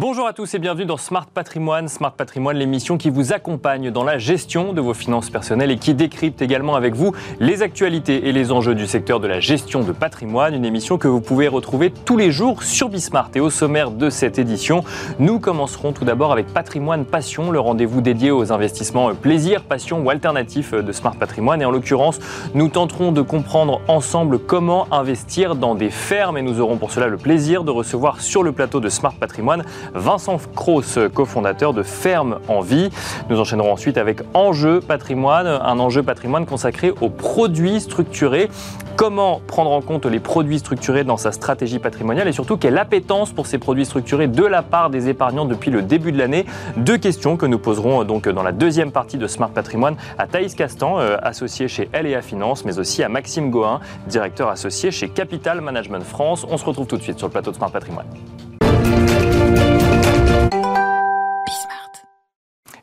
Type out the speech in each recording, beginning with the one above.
Bonjour à tous et bienvenue dans Smart Patrimoine. Smart Patrimoine, l'émission qui vous accompagne dans la gestion de vos finances personnelles et qui décrypte également avec vous les actualités et les enjeux du secteur de la gestion de patrimoine. Une émission que vous pouvez retrouver tous les jours sur Bismart. Et au sommaire de cette édition, nous commencerons tout d'abord avec Patrimoine Passion, le rendez-vous dédié aux investissements plaisir, passion ou alternatifs de Smart Patrimoine. Et en l'occurrence, nous tenterons de comprendre ensemble comment investir dans des fermes et nous aurons pour cela le plaisir de recevoir sur le plateau de Smart Patrimoine Vincent Cross, cofondateur de Ferme en Vie. Nous enchaînerons ensuite avec Enjeu patrimoine, un enjeu patrimoine consacré aux produits structurés. Comment prendre en compte les produits structurés dans sa stratégie patrimoniale et surtout quelle appétence pour ces produits structurés de la part des épargnants depuis le début de l'année? Deux questions que nous poserons donc dans la deuxième partie de Smart Patrimoine à Thaïs Castan, euh, associé chez LEA Finance, mais aussi à Maxime Gohin, directeur associé chez Capital Management France. On se retrouve tout de suite sur le plateau de Smart Patrimoine.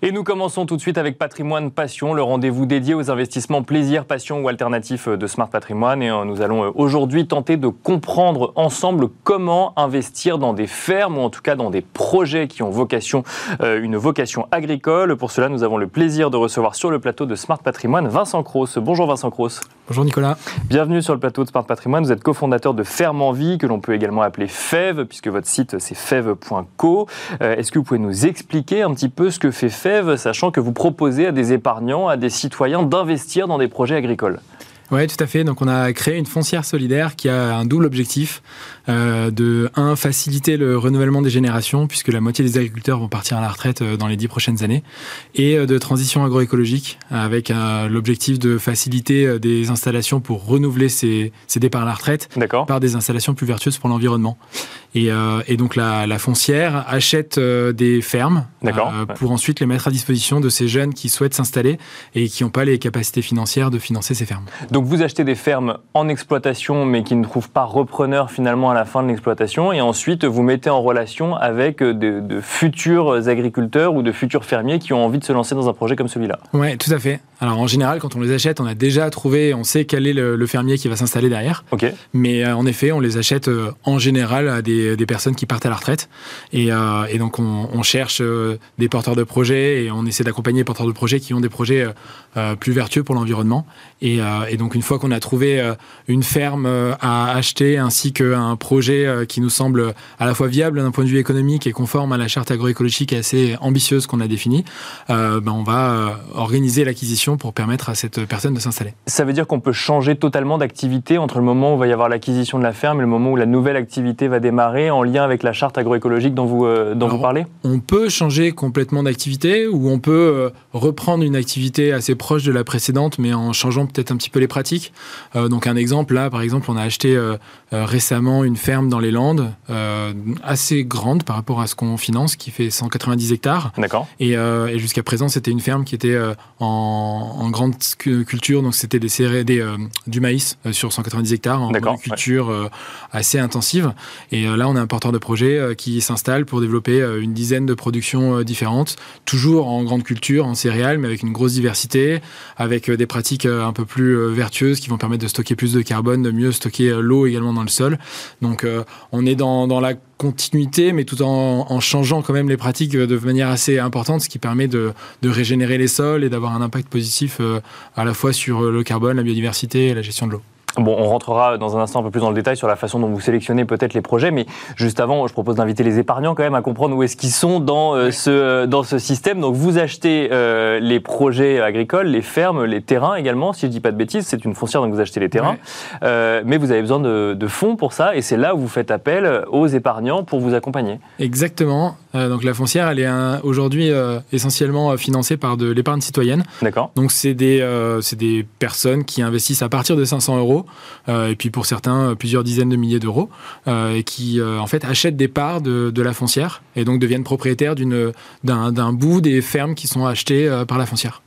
Et nous commençons tout de suite avec Patrimoine Passion, le rendez-vous dédié aux investissements plaisir, passion ou alternatifs de Smart Patrimoine. Et euh, nous allons euh, aujourd'hui tenter de comprendre ensemble comment investir dans des fermes ou en tout cas dans des projets qui ont vocation, euh, une vocation agricole. Pour cela, nous avons le plaisir de recevoir sur le plateau de Smart Patrimoine Vincent Cross. Bonjour Vincent Cross. Bonjour Nicolas. Bienvenue sur le plateau de Smart Patrimoine. Vous êtes cofondateur de Ferme en Vie, que l'on peut également appeler FEV, puisque votre site c'est fev.co. Est-ce que vous pouvez nous expliquer un petit peu ce que fait FEV sachant que vous proposez à des épargnants, à des citoyens d'investir dans des projets agricoles. Oui, tout à fait. Donc, on a créé une foncière solidaire qui a un double objectif. Euh, de, un, faciliter le renouvellement des générations, puisque la moitié des agriculteurs vont partir à la retraite euh, dans les dix prochaines années. Et euh, de transition agroécologique, avec l'objectif de faciliter des installations pour renouveler ces, ces départs à la retraite par des installations plus vertueuses pour l'environnement. Et, et, donc, la, la, foncière achète des fermes pour ensuite les mettre à disposition de ces jeunes qui souhaitent s'installer et qui n'ont pas les capacités financières de financer ces fermes. Donc vous achetez des fermes en exploitation mais qui ne trouvent pas repreneur finalement à la fin de l'exploitation et ensuite vous mettez en relation avec de, de, futurs agriculteurs ou de futurs fermiers qui ont envie de se lancer dans un projet comme celui-là. Oui, tout à fait. Alors en général, quand on les achète, on a déjà trouvé, on sait quel est le, fermier qui va s'installer derrière. Ok. Mais euh, en effet, on les achète euh, en général à des, des, personnes qui partent à la retraite. Et, euh, et donc on, on cherche des porteurs de projets et on essaie d'accompagner les porteurs de projets qui ont des projets plus vertueux pour l'environnement. Et, et, donc une fois qu'on a trouvé une ferme à acheter ainsi qu'un projet qui nous semble à la fois viable d'un point de vue économique et conforme à la charte agroécologique assez ambitieuse qu'on a définie, ben on va organiser l'acquisition pour permettre à cette personne de s'installer. Ça veut dire qu'on peut changer totalement d'activité entre le moment où il va y avoir l'acquisition de la ferme et le moment où la nouvelle activité va démarrer en lien avec la charte agroécologique dont vous, euh, dont vous parlez? On peut changer complètement d'activité ou on peut euh, reprendre une activité assez proche de la précédente mais en changeant peut-être un petit peu les pratiques. Euh, donc un exemple, là par exemple, on a acheté récemment une ferme dans les Landes assez grande par rapport à ce qu'on finance qui fait 190 hectares. D'accord. Et, et jusqu'à présent c'était une ferme qui était en en, grande culture, donc c'était des, des euh, du maïs euh, sur 190 hectares en culture euh, assez intensive. Et là, on a un porteur de projet qui s'installe pour développer une dizaine de productions différentes, toujours en grande culture, en céréales, mais avec une grosse diversité, avec des pratiques un peu plus vertueuses qui vont permettre de stocker plus de carbone, de mieux stocker l'eau également dans le sol. Donc, on est dans, dans la continuité, mais tout en, changeant quand même les pratiques de manière assez importante, ce qui permet de, régénérer les sols et d'avoir un impact positif euh, à la fois sur le carbone, la biodiversité et la gestion de l'eau. Bon, on rentrera dans un instant un peu plus dans le détail sur la façon dont vous sélectionnez peut-être les projets, mais juste avant, je propose d'inviter les épargnants quand même à comprendre où est-ce qu'ils sont dans, euh, ce, dans ce système. Donc vous achetez euh, les projets agricoles, les fermes, les terrains également, si je dis pas de bêtises, c'est une foncière donc vous achetez les terrains, euh, mais vous avez besoin de, de fonds pour ça, et c'est là où vous faites appel aux épargnants pour vous accompagner. Exactement. donc la foncière, elle est aujourd'hui essentiellement financée par de l'épargne citoyenne. D'accord. Donc c'est des, des personnes qui investissent à partir de 500 euros euh, et puis pour certains plusieurs dizaines de milliers d'euros, euh, et qui euh, en fait achètent des parts de, de, la foncière et donc deviennent propriétaires d'un bout des fermes qui sont achetées par la foncière.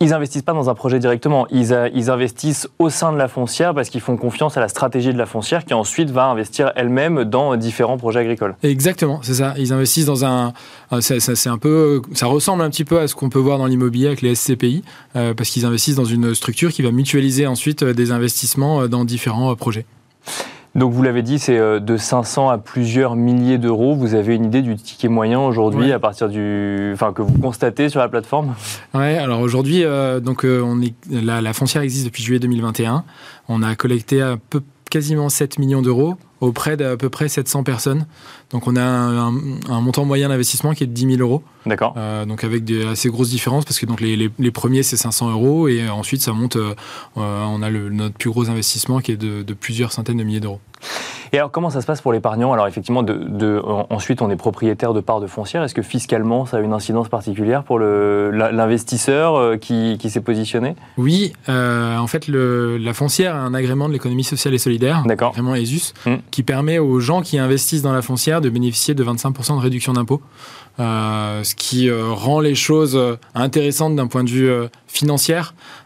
Ils investissent pas dans un projet directement, ils, ils investissent au sein de la foncière parce qu'ils font confiance à la stratégie de la foncière qui ensuite va investir elle-même dans différents projets agricoles. Exactement, c'est ça. Ils investissent dans un, peu, ça ressemble un petit peu à ce qu'on peut voir dans l'immobilier avec les SCPI euh, parce qu'ils investissent dans une structure qui va mutualiser ensuite euh, des investissements euh, dans différents projets. Donc vous l'avez dit, c'est de 500 à plusieurs milliers d'euros. Vous avez une idée du ticket moyen aujourd'hui à partir du, enfin que vous constatez sur la plateforme? Ouais, alors aujourd'hui, donc on est, la, la, foncière existe depuis juillet 2021. On a collecté à peu quasiment 7 millions d'euros auprès d'à peu près 700 personnes. Donc on a un, montant moyen d'investissement qui est de 10 000 euros. D'accord. Euh, donc avec des assez grosses différences parce que donc les, les, premiers c'est 500 euros et ensuite ça monte. Euh, euh, on a le, notre plus gros investissement qui est de, de plusieurs centaines de milliers d'euros. Et alors, comment ça se passe pour l'épargnant? Alors, effectivement, de, ensuite, on est propriétaire de parts de foncière. Est-ce que fiscalement, ça a une incidence particulière pour l'investisseur qui, qui s'est positionné? Oui. en fait, le, la foncière a un agrément de l'économie sociale et solidaire, agrément ESUS, mmh. qui permet aux gens qui investissent dans la foncière de bénéficier de 25% de réduction d'impôt. Euh, ce qui euh, rend les choses euh, intéressantes d'un point de vue financier,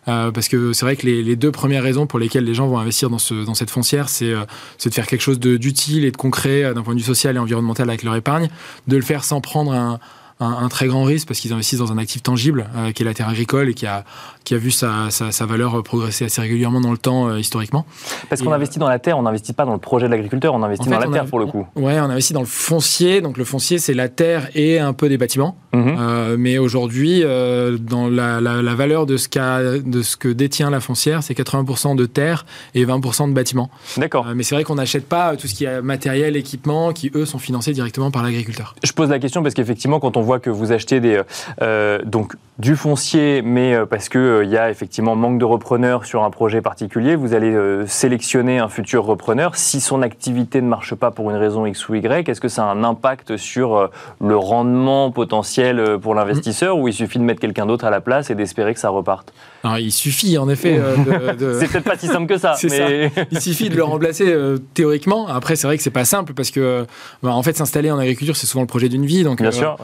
parce que c'est vrai que les, deux premières raisons pour lesquelles les gens vont investir dans, ce, dans cette foncière, c'est de faire quelque chose d'utile et de concret d'un point de vue social et environnemental avec leur épargne, de le faire sans prendre un, un, très grand risque parce qu'ils investissent dans un actif tangible euh, qui est la terre agricole et qui a, qui a vu sa, sa, valeur progresser assez régulièrement dans le temps euh, historiquement. Parce qu'on investit dans la terre, on n'investit pas dans le projet de l'agriculteur, on investit dans la terre pour le coup. Ouais, on investit dans le foncier. Donc le foncier, c'est la terre et un peu des bâtiments. Mhm. Euh, mais aujourd'hui, dans la, la, valeur de ce, de ce que détient la foncière, c'est 80% de terre et 20% de bâtiments. D'accord. mais c'est vrai qu'on n'achète pas tout ce qui est matériel, équipement, qui eux sont financés directement par l'agriculteur. Je pose la question parce qu'effectivement, quand on voit que vous achetez des, euh, donc du foncier, mais euh, parce qu'il euh, il y a effectivement manque de repreneurs sur un projet particulier, vous allez sélectionner un futur repreneur. Si son activité ne marche pas pour une raison X ou Y, est-ce que ça a un impact sur le rendement potentiel pour l'investisseur ou il suffit de mettre quelqu'un d'autre à la place et d'espérer que ça reparte? Alors, Il suffit en effet de... c'est peut-être pas si simple que ça. mais... ça. Il suffit de le remplacer théoriquement. Après, c'est vrai que c'est pas simple parce que bah, en fait, s'installer en agriculture, c'est souvent le projet d'une vie. Donc, Bien sûr,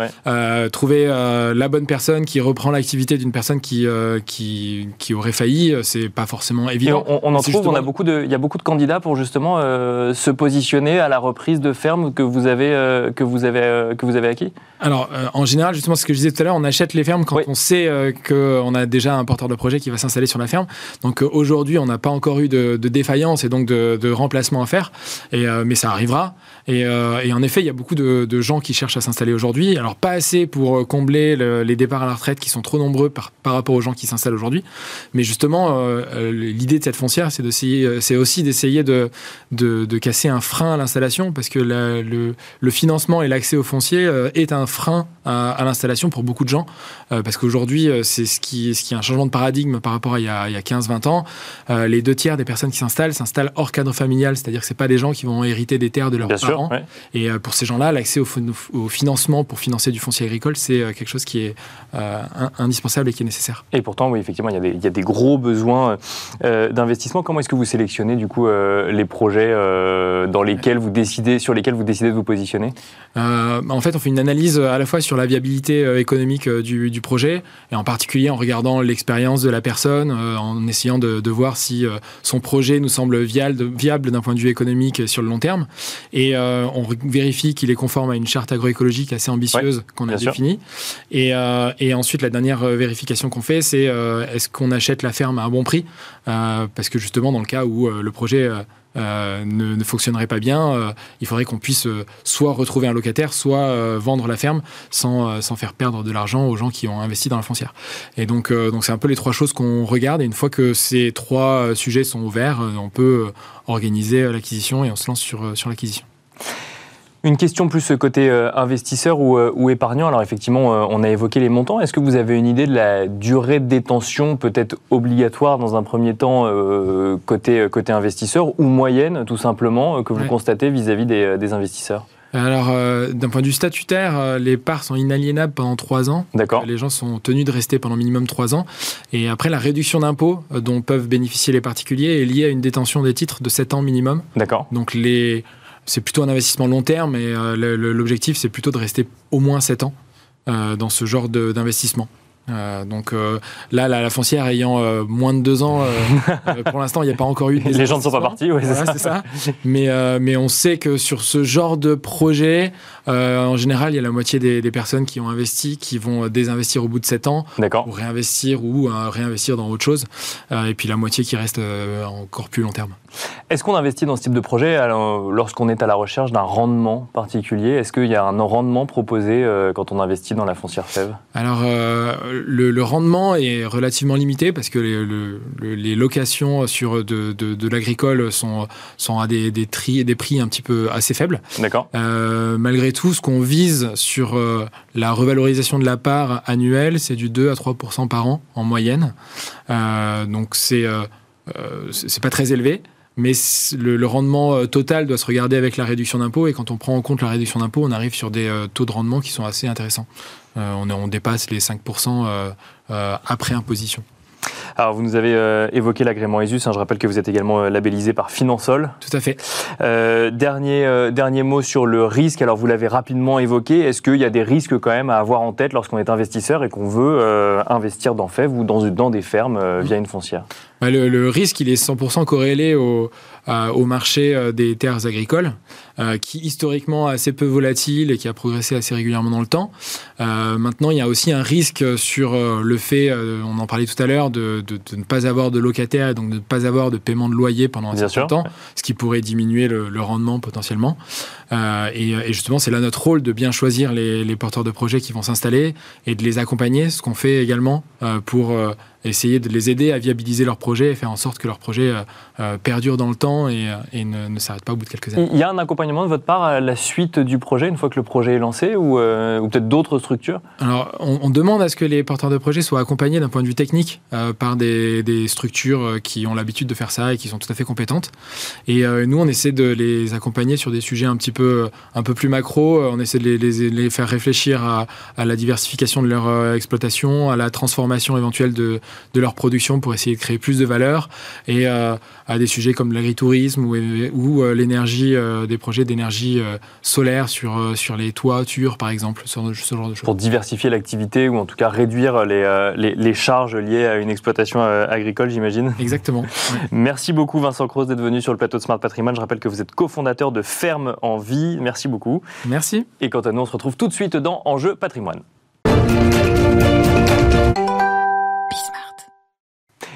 trouver la bonne personne qui reprend l'activité d'une personne qui, euh, qui, qui, aurait failli, euh, c'est pas forcément évident. on, on, en trouve, on a beaucoup de, il y a beaucoup de candidats pour justement euh, se positionner à la reprise de fermes que vous avez, que vous avez, que vous avez acquis? Alors, en général, justement, ce que je disais tout à l'heure, on achète les fermes quand on sait qu'on a déjà un porteur de projet qui va s'installer sur la ferme. Donc aujourd'hui, on n'a pas encore eu de, défaillance et donc de, remplacement à faire, et, mais ça arrivera. Et, et, en effet, il y a beaucoup de, gens qui cherchent à s'installer aujourd'hui. Alors, pas assez pour combler les départs à la retraite qui sont trop nombreux par, rapport aux gens qui s'installent aujourd'hui. Mais justement, euh, euh, l'idée de cette foncière, c'est euh, aussi d'essayer de, casser un frein à l'installation, parce que le, financement et l'accès au foncier est un frein à, l'installation pour beaucoup de gens, parce qu'aujourd'hui, c'est ce qui est un changement de paradigme par rapport à il y a, a 15-20 ans. les deux tiers des personnes qui s'installent s'installent hors cadre familial, c'est-à-dire que c'est pas des gens qui vont hériter des terres de leurs parents. Et pour ces gens-là, l'accès au, au, financement pour financer du foncier agricole, c'est quelque chose qui est indispensable et qui est nécessaire. Et pourtant, oui, effectivement, il y a des, il y a des gros besoins euh, d'investissement. Comment est-ce que vous sélectionnez du coup euh, les projets euh, dans lesquels vous décidez, sur lesquels vous décidez de vous positionner? En fait, on fait une analyse à la fois sur la viabilité économique du, du, projet et en particulier en regardant l'expérience de la personne, en essayant de, de voir si son projet nous semble viable, viable d'un point de vue économique sur le long terme. Et on vérifie qu'il est conforme à une charte agroécologique assez ambitieuse qu'on a définie. Et, et ensuite, la dernière vérification qu'on fait, c'est euh, est-ce qu'on achète la ferme à un bon prix? Euh, Parce que justement, dans le cas où euh, le projet ne, fonctionnerait pas bien, il faudrait qu'on puisse soit retrouver un locataire, soit vendre la ferme sans, sans faire perdre de l'argent aux gens qui ont investi dans la foncière. Et donc, donc c'est un peu les trois choses qu'on regarde. Et une fois que ces trois sujets sont ouverts, on peut organiser l'acquisition et on se lance sur, sur l'acquisition. Une question plus côté euh, investisseur euh, ou, épargnant. Alors effectivement, euh, on a évoqué les montants. Est-ce que vous avez une idée de la durée de détention peut-être obligatoire dans un premier temps côté, côté investisseur ou moyenne tout simplement que vous constatez vis-à-vis des, investisseurs? Alors, d'un point de vue statutaire, les parts sont inaliénables pendant trois ans. D'accord. Les gens sont tenus de rester pendant minimum trois ans. Et après, la réduction d'impôt dont peuvent bénéficier les particuliers est liée à une détention des titres de sept ans minimum. D'accord. Donc, les, c'est plutôt un investissement long terme et euh, l'objectif, c'est plutôt de rester au moins 7 ans euh, dans ce genre d'investissement. Euh, donc là, la, foncière ayant moins de deux ans, pour l'instant, il n'y a pas encore eu. Les gens ne sont pas partis, oui, c'est ça. Mais, mais on sait que sur ce genre de projet, en général, il y a la moitié des, des, personnes qui ont investi qui vont désinvestir au bout de sept ans, ou réinvestir ou réinvestir dans autre chose, et puis la moitié qui reste encore plus long terme. Est-ce qu'on investit dans ce type de projet lorsqu'on est à la recherche d'un rendement particulier? Est-ce qu'il y a un rendement proposé euh, quand on investit dans la foncière fève? Alors, euh, le, rendement est relativement limité parce que les, locations sur de, l'agricole sont, sont à des, des, des, prix un petit peu assez faibles. D'accord. Euh, malgré tout, ce qu'on vise sur la revalorisation de la part annuelle, c'est du 2 à 3% par an en moyenne. donc, c'est c'est pas très élevé mais le, rendement euh, total doit se regarder avec la réduction d'impôt. Et quand on prend en compte la réduction d'impôt, on arrive sur des euh, taux de rendement qui sont assez intéressants. Euh, on, on, dépasse les 5% après imposition. Alors, vous nous avez évoqué l'agrément ESUS. Hein. je rappelle que vous êtes également labellisé par Finansol. Tout à fait. dernier, dernier mot sur le risque. Alors, vous l'avez rapidement évoqué. Est-ce qu'il y a des risques quand même à avoir en tête lorsqu'on est investisseur et qu'on veut investir dans FEV ou dans, dans des fermes via une foncière? Bah, le, risque, il est 100% corrélé au, au marché euh, des terres agricoles, euh, qui historiquement est assez peu volatile et qui a progressé assez régulièrement dans le temps. Euh, maintenant, il y a aussi un risque sur le fait, on en parlait tout à l'heure, de, ne pas avoir de locataires et donc de ne pas avoir de paiement de loyer pendant un certain temps, ce qui pourrait diminuer le, rendement potentiellement. Et, justement, c'est là notre rôle de bien choisir les, les porteurs de projets qui vont s'installer et de les accompagner, ce qu'on fait également pour essayer de les aider à viabiliser leur projet et faire en sorte que leur projet euh, euh, perdure dans le temps et, euh, ne, ne s'arrête pas au bout de quelques années. Il y a un accompagnement de votre part à la suite du projet une fois que le projet est lancé ou, ou peut-être d'autres structures? Alors, on, demande à ce que les porteurs de projets soient accompagnés d'un point de vue technique par des, des, structures qui ont l'habitude de faire ça et qui sont tout à fait compétentes. Et nous, on essaie de les accompagner sur des sujets un petit peu, un peu plus macro. On essaie de les, les, les faire réfléchir à, à, la diversification de leur exploitation, à la transformation éventuelle de, de leur production pour essayer de créer plus de valeur et euh, à des sujets comme l'agritourisme ou, ou euh, l'énergie, euh, des projets d'énergie solaire sur, sur les toitures par exemple, ce, genre de choses. Pour diversifier l'activité ou en tout cas réduire les, les, les charges liées à une exploitation agricole, j'imagine. Exactement. Merci beaucoup Vincent Cross d'être venu sur le plateau de Smart Patrimoine. Je rappelle que vous êtes cofondateur de Ferme en Vie. Merci beaucoup. Merci. Et quant à nous, on se retrouve tout de suite dans Enjeu Patrimoine.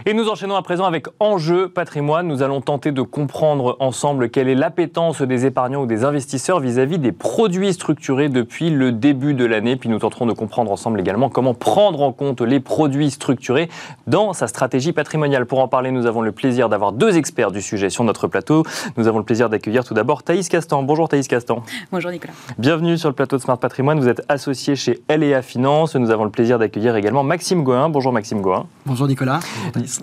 Et nous enchaînons à présent avec Enjeu patrimoine. Nous allons tenter de comprendre ensemble quelle est l'appétence des épargnants ou des investisseurs vis-à-vis des produits structurés depuis le début de l'année. Puis nous tenterons de comprendre ensemble également comment prendre en compte les produits structurés dans sa stratégie patrimoniale. Pour en parler, nous avons le plaisir d'avoir deux experts du sujet sur notre plateau. Nous avons le plaisir d'accueillir tout d'abord Thaïs Castan. Bonjour Thaïs Castan. Bonjour Nicolas. Bienvenue sur le plateau de Smart Patrimoine. Vous êtes associé chez LEA Finance. Nous avons le plaisir d'accueillir également Maxime Goin. Bonjour Maxime Goin. Bonjour Nicolas.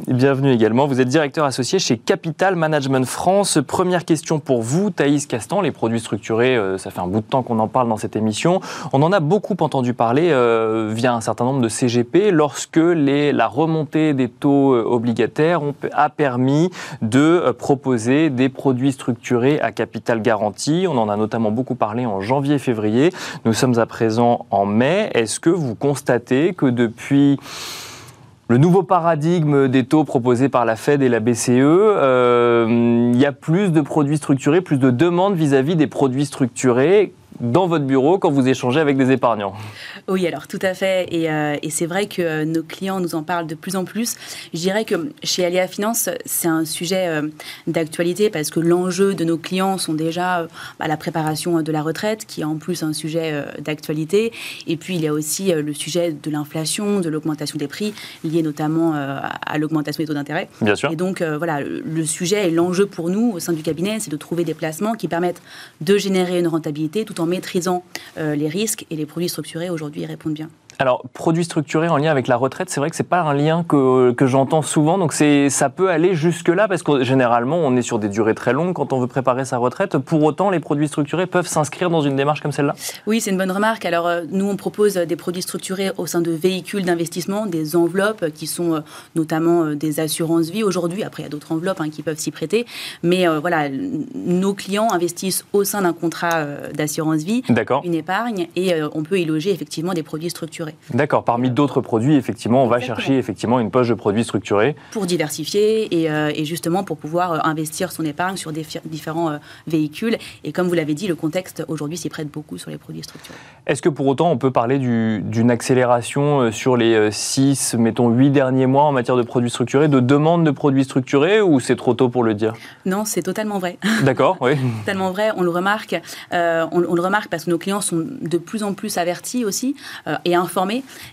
Bienvenue également. Vous êtes directeur associé chez Capital Management France. Première question pour vous, Thaïs Castan. Les produits structurés, euh, ça fait un bout de temps qu'on en parle dans cette émission. On en a beaucoup entendu parler euh, via un certain nombre de CGP lorsque la remontée des taux euh, obligataires a permis de proposer des produits structurés à capital garanti. On en a notamment beaucoup parlé en janvier-février. Nous sommes à présent en mai. Est-ce que vous constatez que depuis le nouveau paradigme des taux proposés par la Fed et la BCE, euh, il y a plus de produits structurés, plus de demandes vis-à-vis des produits structurés dans votre bureau quand vous échangez avec des épargnants. Oui, alors tout à fait. Et, euh, c'est vrai que euh, nos clients nous en parlent de plus en plus. Je dirais que chez Alia Finance, c'est un sujet euh, d'actualité parce que l'enjeu de nos clients sont déjà bah, la préparation de la retraite, qui est en plus un sujet d'actualité. Et puis il y a aussi le sujet de l'inflation, de l'augmentation des prix, lié notamment à l'augmentation des taux d'intérêt. Bien sûr. Et donc voilà, le sujet et l'enjeu pour nous au sein du cabinet, c'est de trouver des placements qui permettent de générer une rentabilité tout en maîtrisant euh, les risques et les produits structurés aujourd'hui répondent bien. Alors, produits structurés en lien avec la retraite, c'est vrai que c'est pas un lien que, que j'entends souvent. Donc, ça peut aller jusque-là parce que généralement, on est sur des durées très longues quand on veut préparer sa retraite. Pour autant, les produits structurés peuvent s'inscrire dans une démarche comme celle-là? Oui, c'est une bonne remarque. Alors, euh, nous, on propose des produits structurés au sein de véhicules d'investissement, des enveloppes qui sont euh, notamment euh, des assurances vie aujourd'hui. Après, il y a d'autres enveloppes hein, qui peuvent s'y prêter. Mais voilà, nos clients investissent au sein d'un contrat d'assurance vie, une épargne, et on peut y loger effectivement des produits structurés structurés. D'accord. Parmi d'autres produits, effectivement, on va chercher effectivement une poche de produits structurés. Pour diversifier et, justement pour pouvoir investir son épargne sur des différents véhicules. Et comme vous l'avez dit, le contexte aujourd'hui s'y prête beaucoup sur les produits structurés. Est-ce que pour autant on peut parler d'une accélération sur les 6, mettons 8 derniers mois en matière de produits structurés, de demande de produits structurés ou c'est trop tôt pour le dire? Non, c'est totalement vrai. D'accord, oui. totalement vrai, on le remarque. Euh, on, le remarque parce que nos clients sont de plus en plus avertis aussi euh, et informés.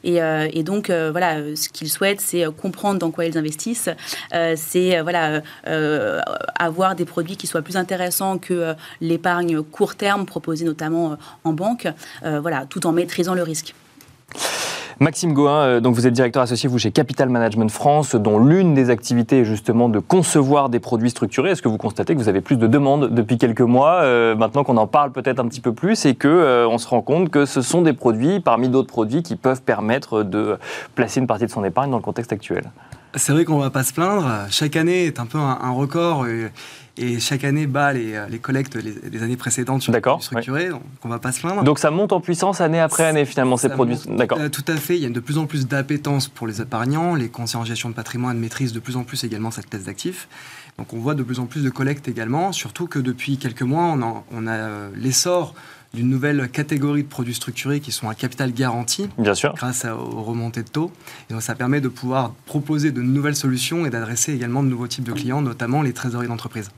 Et, euh, donc, voilà, ce qu'ils souhaitent, c'est comprendre dans quoi ils investissent. c'est voilà, avoir des produits qui soient plus intéressants que l'épargne court terme proposée notamment en banque, voilà, tout en maîtrisant le risque. Maxime Goin, euh, donc vous êtes directeur associé chez Capital Management France, dont l'une des activités est justement de concevoir des produits structurés. Est-ce que vous constatez que vous avez plus de demandes depuis quelques mois, euh, maintenant qu'on en parle peut-être un petit peu plus, et que euh, se rend compte que ce sont des produits parmi d'autres produits qui peuvent permettre de placer une partie de son épargne dans le contexte actuel? C'est vrai qu'on ne va pas se plaindre. Chaque année est un peu un, record chaque année bat les, les collectes les, années précédentes sur les produits structurés, donc on va pas se plaindre. Donc ça monte en puissance année après année finalement ces produits. D'accord. Euh, tout à fait, il y a de plus en plus d'appétence pour les épargnants, les conseillers en gestion de patrimoine maîtrisent de plus en plus également cette classe d'actifs. Donc on voit de plus en plus de collectes également, surtout que depuis quelques mois on a, on a euh, l'essor d'une nouvelle catégorie de produits structurés qui sont à capital garanti, Bien sûr. grâce aux remontées de taux. Et donc ça permet de pouvoir proposer de nouvelles solutions et d'adresser également de nouveaux types de clients, notamment les trésoreries d'entreprise.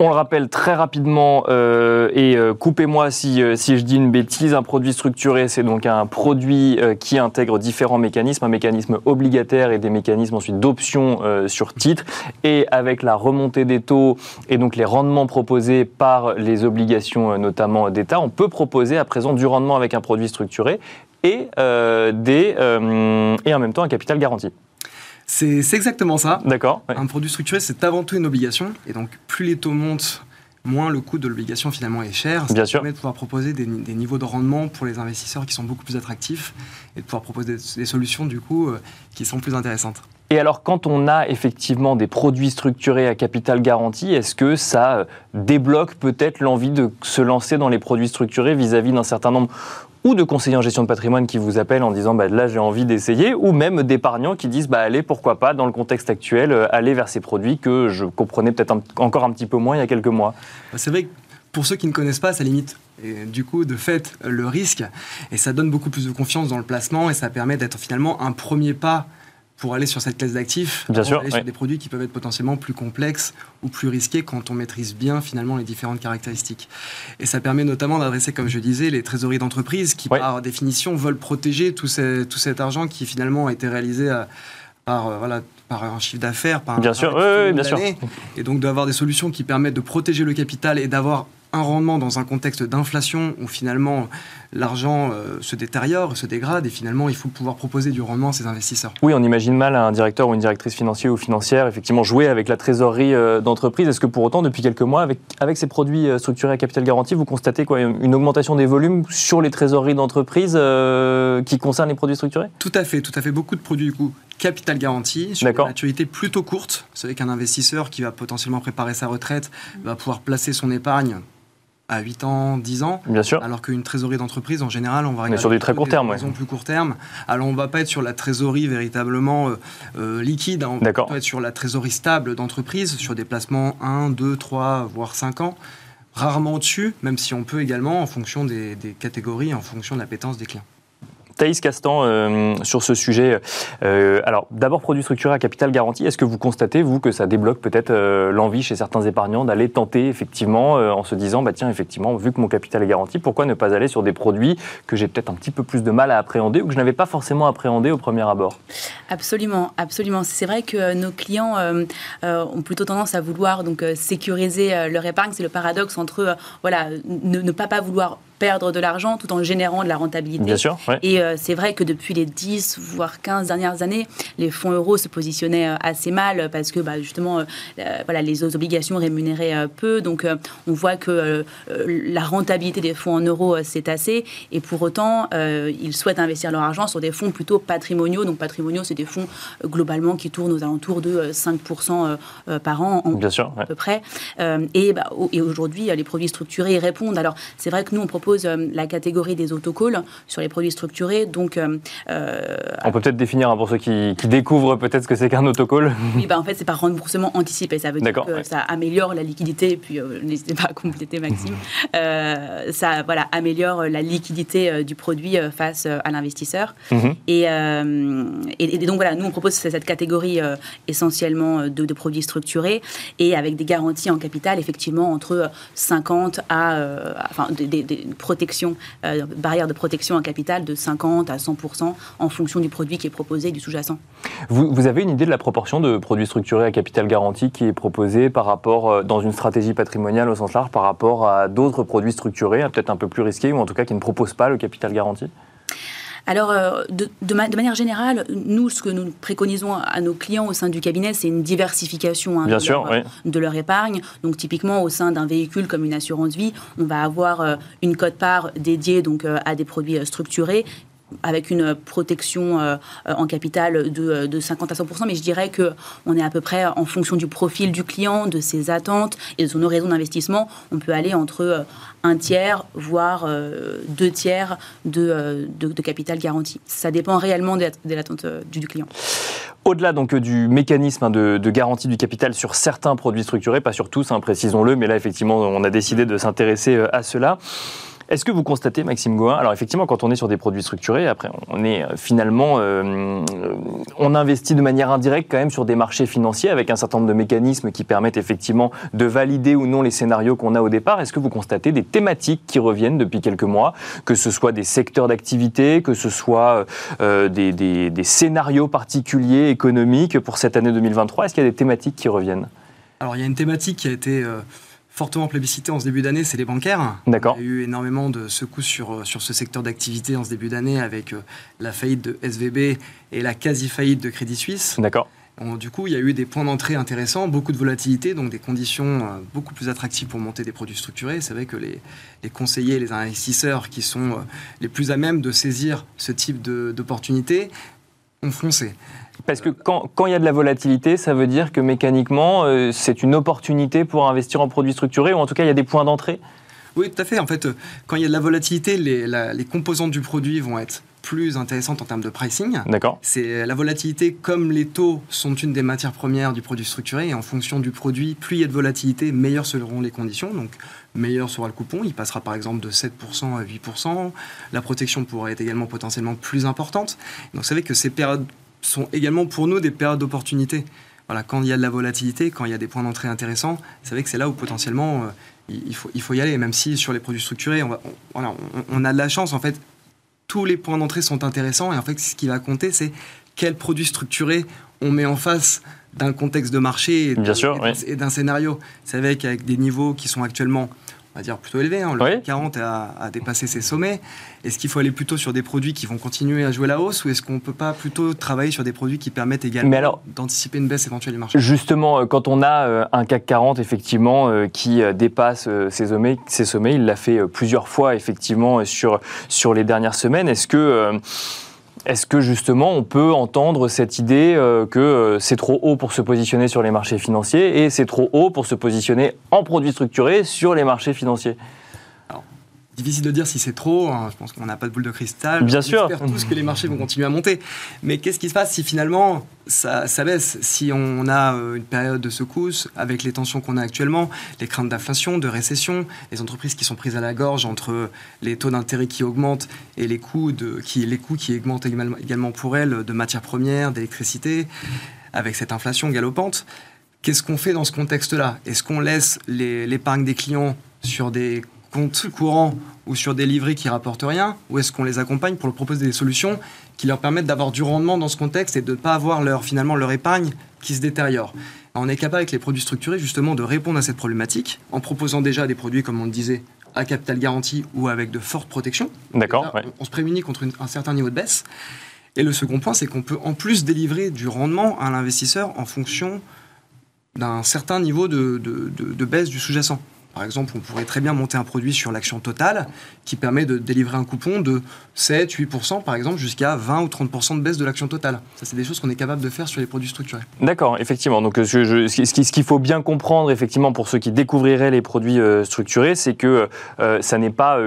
On le rappelle très rapidement, euh, et euh, coupez-moi si, euh, si je dis une bêtise, un produit structuré, c'est donc un produit qui intègre différents mécanismes, un mécanisme obligataire et des mécanismes ensuite d'option sur titre, et avec la remontée des taux et donc les rendements proposés par les obligations notamment d'État, on peut proposer à présent du rendement avec un produit structuré et, des, et en même temps un capital garanti. C'est exactement ça. D'accord. Un produit structuré, c'est avant tout une obligation. Et donc, plus les taux montent, moins le coût de l'obligation finalement est cher. Ça permet de pouvoir proposer des, niveaux de rendement pour les investisseurs qui sont beaucoup plus attractifs et de pouvoir proposer des, solutions du coup euh, qui sont plus intéressantes. Et alors, quand on a effectivement des produits structurés à capital garanti, est-ce que ça euh, débloque peut-être l'envie de se lancer dans les produits structurés vis-à-vis d'un certain nombre ou de conseillers en gestion de patrimoine qui vous appellent en disant bah, là j'ai envie d'essayer, ou même d'épargnants qui disent bah, allez pourquoi pas dans le contexte actuel euh, aller vers ces produits que je comprenais peut-être encore un petit peu moins il y a quelques mois. Bah, c'est vrai que pour ceux qui ne connaissent pas, ça limite du coup de fait le risque et ça donne beaucoup plus de confiance dans le placement et ça permet d'être finalement un premier pas pour aller sur cette classe d'actifs, bien sûr, aller sur des produits qui peuvent être potentiellement plus complexes ou plus risqués quand on maîtrise bien finalement les différentes caractéristiques. Et ça permet notamment d'adresser, comme je disais, les trésoreries d'entreprise qui, par définition, veulent protéger tout, tout, cet argent qui finalement a été réalisé euh, par, euh, voilà, par un chiffre d'affaires, par bien un sûr, oui, bien sûr. Et donc d'avoir des solutions qui permettent de protéger le capital et d'avoir un rendement dans un contexte d'inflation où finalement l'argent euh, se détériore, se dégrade et finalement il faut pouvoir proposer du rendement à ses investisseurs. Oui, on imagine mal un directeur ou une directrice financière ou financière effectivement jouer avec la trésorerie euh, d'entreprise. Est-ce que pour autant, depuis quelques mois, avec, avec ces produits euh, structurés à capital garanti, vous constatez quoi, une augmentation des volumes sur les trésoreries d'entreprise qui concernent les produits structurés? Tout à fait, tout à fait. Beaucoup de produits du coup capital garanti sur une maturité plutôt courte. Vous savez qu'un investisseur qui va potentiellement préparer sa retraite va pouvoir placer son épargne à 8 ans, 10 ans. Bien sûr. Alors qu'une trésorerie d'entreprise, en général, on va regarder. sur du très court terme, plus court terme. Alors on ne va pas être sur la trésorerie véritablement euh, euh, liquide. Hein. On va être sur la trésorerie stable d'entreprise, sur des placements 1, 2, 3, voire 5 ans. Rarement au-dessus, même si on peut également, en fonction des, des catégories, en fonction de l'appétence des clients. Thaïs Castan, euh, sur ce sujet, euh, alors d'abord produit structuré à capital garanti, est-ce que vous constatez, vous, que ça débloque peut-être euh, l'envie chez certains épargnants d'aller tenter effectivement en se disant, bah tiens, effectivement, vu que mon capital est garanti, pourquoi ne pas aller sur des produits que j'ai peut-être un petit peu plus de mal à appréhender ou que je n'avais pas forcément appréhendé au premier abord? Absolument, absolument. C'est vrai que nos clients ont plutôt tendance à vouloir donc sécuriser leur épargne. C'est le paradoxe entre voilà, ne, ne pas, pas vouloir perdre de l'argent tout en générant de la rentabilité. Bien sûr. Et euh, c'est vrai que depuis les 10, voire 15 dernières années, les fonds euros se positionnaient euh, assez mal parce que bah, justement, euh, voilà, les obligations rémunéraient peu. Donc on voit que la rentabilité des fonds en euros s'est assez. Et pour autant, ils souhaitent investir leur argent sur des fonds plutôt patrimoniaux. Donc patrimoniaux, c'est des fonds globalement qui tournent aux alentours de 5% par an, Bien sûr, à peu près. et, bah, et aujourd'hui, les produits structurés y répondent. Alors c'est vrai que nous, on propose propose la catégorie des autocalls sur les produits structurés. Donc, on peut peut-être définir hein, pour ceux qui, découvrent peut-être ce que c'est qu'un autocall. Oui, bah, en fait, c'est par remboursement anticipé. Ça veut dire que ça améliore la liquidité. Et puis, n'hésitez pas à compléter, Maxime. ça voilà, améliore la liquidité du produit face à l'investisseur. Mhm. Et, et, donc, voilà, nous, on propose cette catégorie essentiellement de, de produits structurés et avec des garanties en capital, effectivement, entre 50 à. Euh, enfin, des, euh, barrières de protection en capital de 50 à 100% en fonction du produit qui est proposé, du sous-jacent. Vous, avez une idée de la proportion de produits structurés à capital garanti qui est proposée par rapport, euh, dans une stratégie patrimoniale au sens large, par rapport à d'autres produits structurés, peut-être un peu plus risqués, ou en tout cas qui ne proposent pas le capital garanti? Alors, euh, de, manière générale, nous, ce que nous préconisons à nos clients au sein du cabinet, c'est une diversification hein, de, leur, épargne. Donc, typiquement, au sein d'un véhicule comme une assurance vie, on va avoir euh, une cote-part dédiée donc, euh, à des produits structurés avec une protection euh, en capital de, de, 50 à 100% mais je dirais qu'on est à peu près en fonction du profil du client, de ses attentes et de son horizon d'investissement, on peut aller entre euh, un tiers, voire euh, deux tiers de, capital garanti. Ça dépend réellement de l'attente du, du client. Au-delà donc du mécanisme hein, de, garantie du capital sur certains produits structurés, pas sur tous, hein, précisons-le, mais là effectivement on a décidé de s'intéresser à cela. Est-ce que vous constatez, Maxime Goin, alors effectivement, quand on est sur des produits structurés, après, on est euh, finalement, euh, on investit de manière indirecte quand même sur des marchés financiers avec un certain nombre de mécanismes qui permettent effectivement de valider ou non les scénarios qu'on a au départ. Est-ce que vous constatez des thématiques qui reviennent depuis quelques mois, que ce soit des secteurs d'activité, que ce soit euh, des, des scénarios particuliers économiques pour cette année 2023 Est-ce qu'il y a des thématiques qui reviennent? Alors, il y a une thématique qui a été fortement plébiscité en ce début d'année, c'est les bancaires. D'accord. Il y a eu énormément de secousses sur, euh, sur ce secteur d'activité en ce début d'année avec euh, la faillite de SVB et la quasi-faillite de Crédit Suisse. D'accord. Du coup, il y a eu des points d'entrée intéressants, beaucoup de volatilité, donc des conditions euh, beaucoup plus attractives pour monter des produits structurés. C'est vrai que les, les, conseillers, les investisseurs qui sont les plus à même de saisir ce type d'opportunités ont foncé. Parce que quand, il y a de la volatilité, ça veut dire que mécaniquement, euh, c'est une opportunité pour investir en produits structurés, ou en tout cas, il y a des points d'entrée? Oui, tout à fait. En fait, quand il y a de la volatilité, les, les composantes du produit vont être plus intéressantes en termes de pricing. D'accord. C'est la volatilité, comme les taux sont une des matières premières du produit structuré, et en fonction du produit, plus il y a de volatilité, meilleures seront les conditions. Donc, meilleur sera le coupon. Il passera par exemple de 7% à 8%. La protection pourrait être également potentiellement plus importante. Donc, vous savez que ces périodes sont également pour nous des périodes d'opportunité. Voilà, quand il y a de la volatilité, quand il y a des points d'entrée intéressants, c'est vrai que c'est là où potentiellement euh, il, faut, il faut y aller. Même si sur les produits structurés, on, on, a de la chance, en fait, tous les points d'entrée sont intéressants. Et en fait, ce qui va compter, c'est quel produit structuré on met en face d'un contexte de marché et, d'un scénario. C'est avec, avec des niveaux qui sont actuellement va dire plutôt élevé. Hein. Le 40 a, dépassé ses sommets. Est-ce qu'il faut aller plutôt sur des produits qui vont continuer à jouer la hausse ou est-ce qu'on ne peut pas plutôt travailler sur des produits qui permettent également d'anticiper une baisse éventuelle du marché? Justement, euh, quand on a euh, un CAC 40 effectivement euh, qui dépasse ses sommets, ses sommets il l'a fait plusieurs fois effectivement sur, sur les dernières semaines. Est-ce que est-ce que justement on peut entendre cette idée euh, que euh, c'est trop haut pour se positionner sur les marchés financiers et c'est trop haut pour se positionner en produits structurés sur les marchés financiers? Difficile de dire si c'est trop, hein. je pense qu'on n'a pas de boule de cristal. Bien sûr. On tous que les marchés vont continuer à monter. Mais qu'est-ce qui se passe si finalement ça, baisse? Si on a euh, une période de secousse avec les tensions qu'on a actuellement, les craintes d'inflation, de récession, les entreprises qui sont prises à la gorge entre les taux d'intérêt qui augmentent et les coûts, de, qui, les coûts qui augmentent également pour elles de matières premières, d'électricité, avec cette inflation galopante. Qu'est-ce qu'on fait dans ce contexte-là? Est-ce qu'on laisse l'épargne des clients sur des compte courant ou sur des livrets qui rapportent rien Ou est-ce qu'on les accompagne pour leur proposer des solutions qui leur permettent d'avoir du rendement dans ce contexte et de ne pas avoir leur, finalement leur épargne qui se détériore? On est capable avec les produits structurés justement de répondre à cette problématique en proposant déjà des produits, comme on le disait, à capital garanti ou avec de fortes protections. D'accord. On, se prémunit contre un certain niveau de baisse. Et le second point, c'est qu'on peut en plus délivrer du rendement à l'investisseur en fonction d'un certain niveau de, de baisse du sous-jacent. Par exemple, on pourrait très bien monter un produit sur l'action totale qui permet de délivrer un coupon de 7, 8%, par exemple, jusqu'à 20 ou 30% de baisse de l'action totale. Ça, c'est des choses qu'on est capable de faire sur les produits structurés. D'accord, effectivement. Donc, ce qu'il faut bien comprendre, effectivement, pour ceux qui découvriraient les produits structurés, c'est que ça n'est pas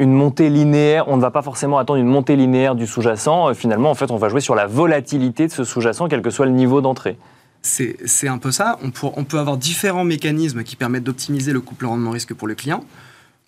une montée linéaire, on ne va pas forcément attendre une montée linéaire du sous-jacent. Euh, finalement, en fait, on va jouer sur la volatilité de ce sous-jacent, quel que soit le niveau d'entrée. C'est un peu ça. On, peut avoir différents mécanismes qui permettent d'optimiser le couple rendement-risque pour le client.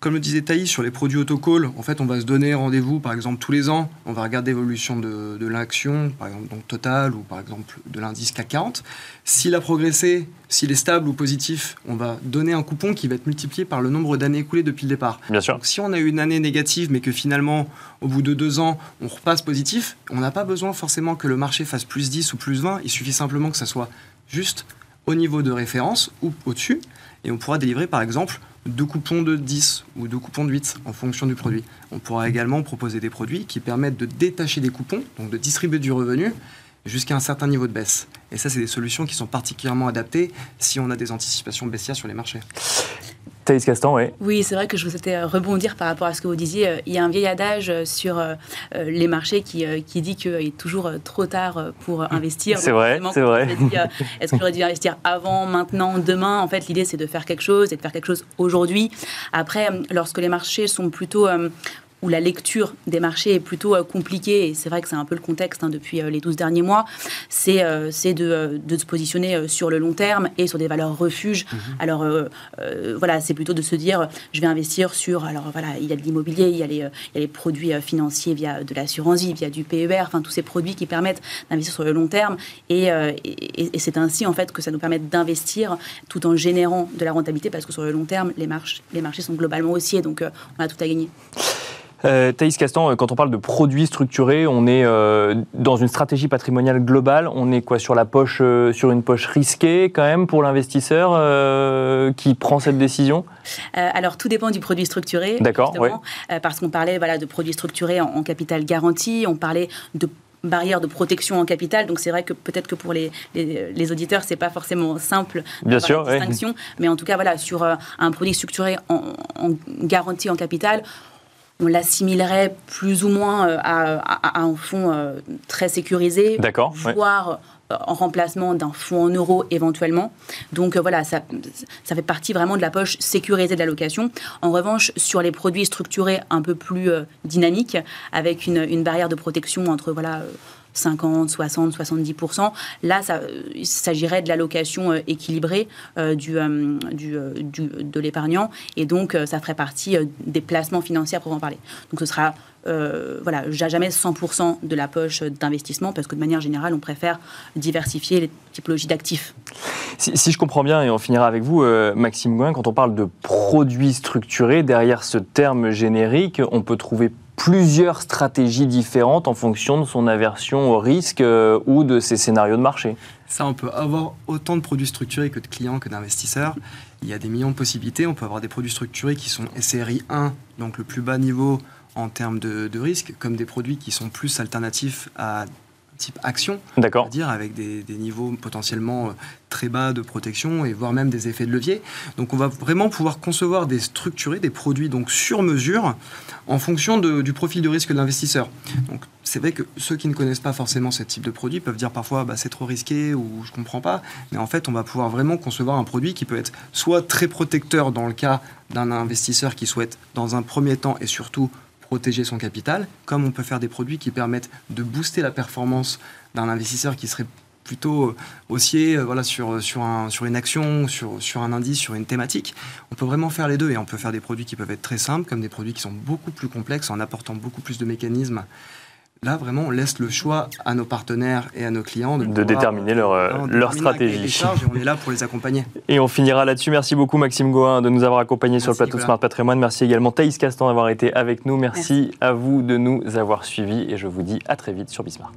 Comme le disait Thaïs, sur les produits autocall, en fait, on va se donner rendez-vous, par exemple, tous les ans. On va regarder l'évolution de, l'action, par exemple, donc Total, ou par exemple de l'indice CAC 40. S'il a progressé, s'il est stable ou positif, on va donner un coupon qui va être multiplié par le nombre d'années écoulées depuis le départ. Bien sûr. Donc, si on a eu une année négative, mais que finalement, au bout de deux ans, on repasse positif, on n'a pas besoin forcément que le marché fasse plus 10 ou plus 20. Il suffit simplement que ça soit juste au niveau de référence ou au-dessus. Et on pourra délivrer, par exemple, deux coupons de 10 ou deux coupons de 8 en fonction du produit. On pourra également proposer des produits qui permettent de détacher des coupons, donc de distribuer du revenu jusqu'à un certain niveau de baisse. Et ça, c'est des solutions qui sont particulièrement adaptées si on a des anticipations baissières sur les marchés. Thaïs Castan, oui. Oui, c'est vrai que je souhaitais rebondir par rapport à ce que vous disiez. Euh, il y a un vieil adage euh, sur euh, les marchés qui, qui dit qu'il est toujours trop tard pour investir. C'est vrai, c'est vrai. Est-ce que j'aurais dû investir avant, maintenant, demain En fait, l'idée, c'est de faire quelque chose et de faire quelque chose aujourd'hui. Après, lorsque les marchés sont plutôt où la lecture des marchés est plutôt euh, compliquée, et c'est vrai que c'est un peu le contexte hein, depuis euh, les 12 derniers mois, c'est euh, de, de, se positionner sur le long terme et sur des valeurs refuges. Mhm. Alors voilà, c'est plutôt de se dire, je vais investir sur, alors voilà, il y a de l'immobilier, il, il, y a les produits financiers via de l'assurance vie, via du PER, enfin tous ces produits qui permettent d'investir sur le long terme, et, et, c'est ainsi en fait que ça nous permet d'investir tout en générant de la rentabilité, parce que sur le long terme, les, marches, les marchés sont globalement haussiers, donc on a tout à gagner. Euh, Thaïs Castan, euh, quand on parle de produits structurés, on est euh, dans une stratégie patrimoniale globale. On est quoi sur la poche, sur une poche risquée quand même pour l'investisseur qui prend cette décision? Alors tout dépend du produit structuré. D'accord. parce qu'on parlait voilà de produits structurés en, capital garanti, on parlait de barrières de protection en capital. Donc c'est vrai que peut-être que pour les, les, auditeurs, c'est pas forcément simple Bien sûr, distinction. Mais en tout cas, voilà, sur un produit structuré en, en garantie en capital, on l'assimilerait plus ou moins euh, à, un fonds euh, très sécurisé, voire euh, en remplacement d'un fonds en euros éventuellement. Donc voilà, ça, ça fait partie vraiment de la poche sécurisée de l'allocation. En revanche, sur les produits structurés un peu plus dynamiques, avec une, une, barrière de protection entre voilà 50, 60, 70%. Là, il s'agirait de l'allocation euh, équilibrée euh, du, euh, du, de l'épargnant et donc ça ferait partie des placements financiers pour en parler. Donc ce sera voilà, jamais 100% de la poche d'investissement parce que de manière générale, on préfère diversifier les typologies d'actifs. Si, je comprends bien, et on finira avec vous, Maxime Gouin, quand on parle de produits structurés, derrière ce terme générique, on peut trouver plusieurs stratégies différentes en fonction de son aversion au risque euh, ou de ses scénarios de marché. Ça, on peut avoir autant de produits structurés que de clients que d'investisseurs. Il y a des millions de possibilités. On peut avoir des produits structurés qui sont SRI 1, donc le plus bas niveau en termes de, de risque, comme des produits qui sont plus alternatifs à type action, D'accord. dire avec des, niveaux potentiellement euh, très bas de protection et voire même des effets de levier. Donc on va vraiment pouvoir concevoir des structurés, des produits donc sur mesure en fonction du profil de risque de l'investisseur. Donc c'est vrai que ceux qui ne connaissent pas forcément ce type de produit peuvent dire parfois bah, c'est trop risqué ou je comprends pas, mais en fait on va pouvoir vraiment concevoir un produit qui peut être soit très protecteur dans le cas d'un investisseur qui souhaite dans un premier temps et surtout protéger son capital, comme on peut faire des produits qui permettent de booster la performance d'un investisseur qui serait plutôt euh, haussier euh, voilà, un, sur une action, sur, sur un indice, sur une thématique. On peut vraiment faire les deux et on peut faire des produits qui peuvent être très simples comme des produits qui sont beaucoup plus complexes en apportant beaucoup plus de mécanismes là, vraiment, on laisse le choix à nos partenaires et à nos clients de, déterminer leur, euh, leur stratégie. on est là pour les accompagner. Et on finira là-dessus. Merci beaucoup, Maxime Goin, de nous avoir accompagnés sur le plateau de Smart Patrimoine. Merci également, Thaïs Castan, d'avoir été avec nous. Merci, à vous de nous avoir suivis et je vous dis à très vite sur Bismart.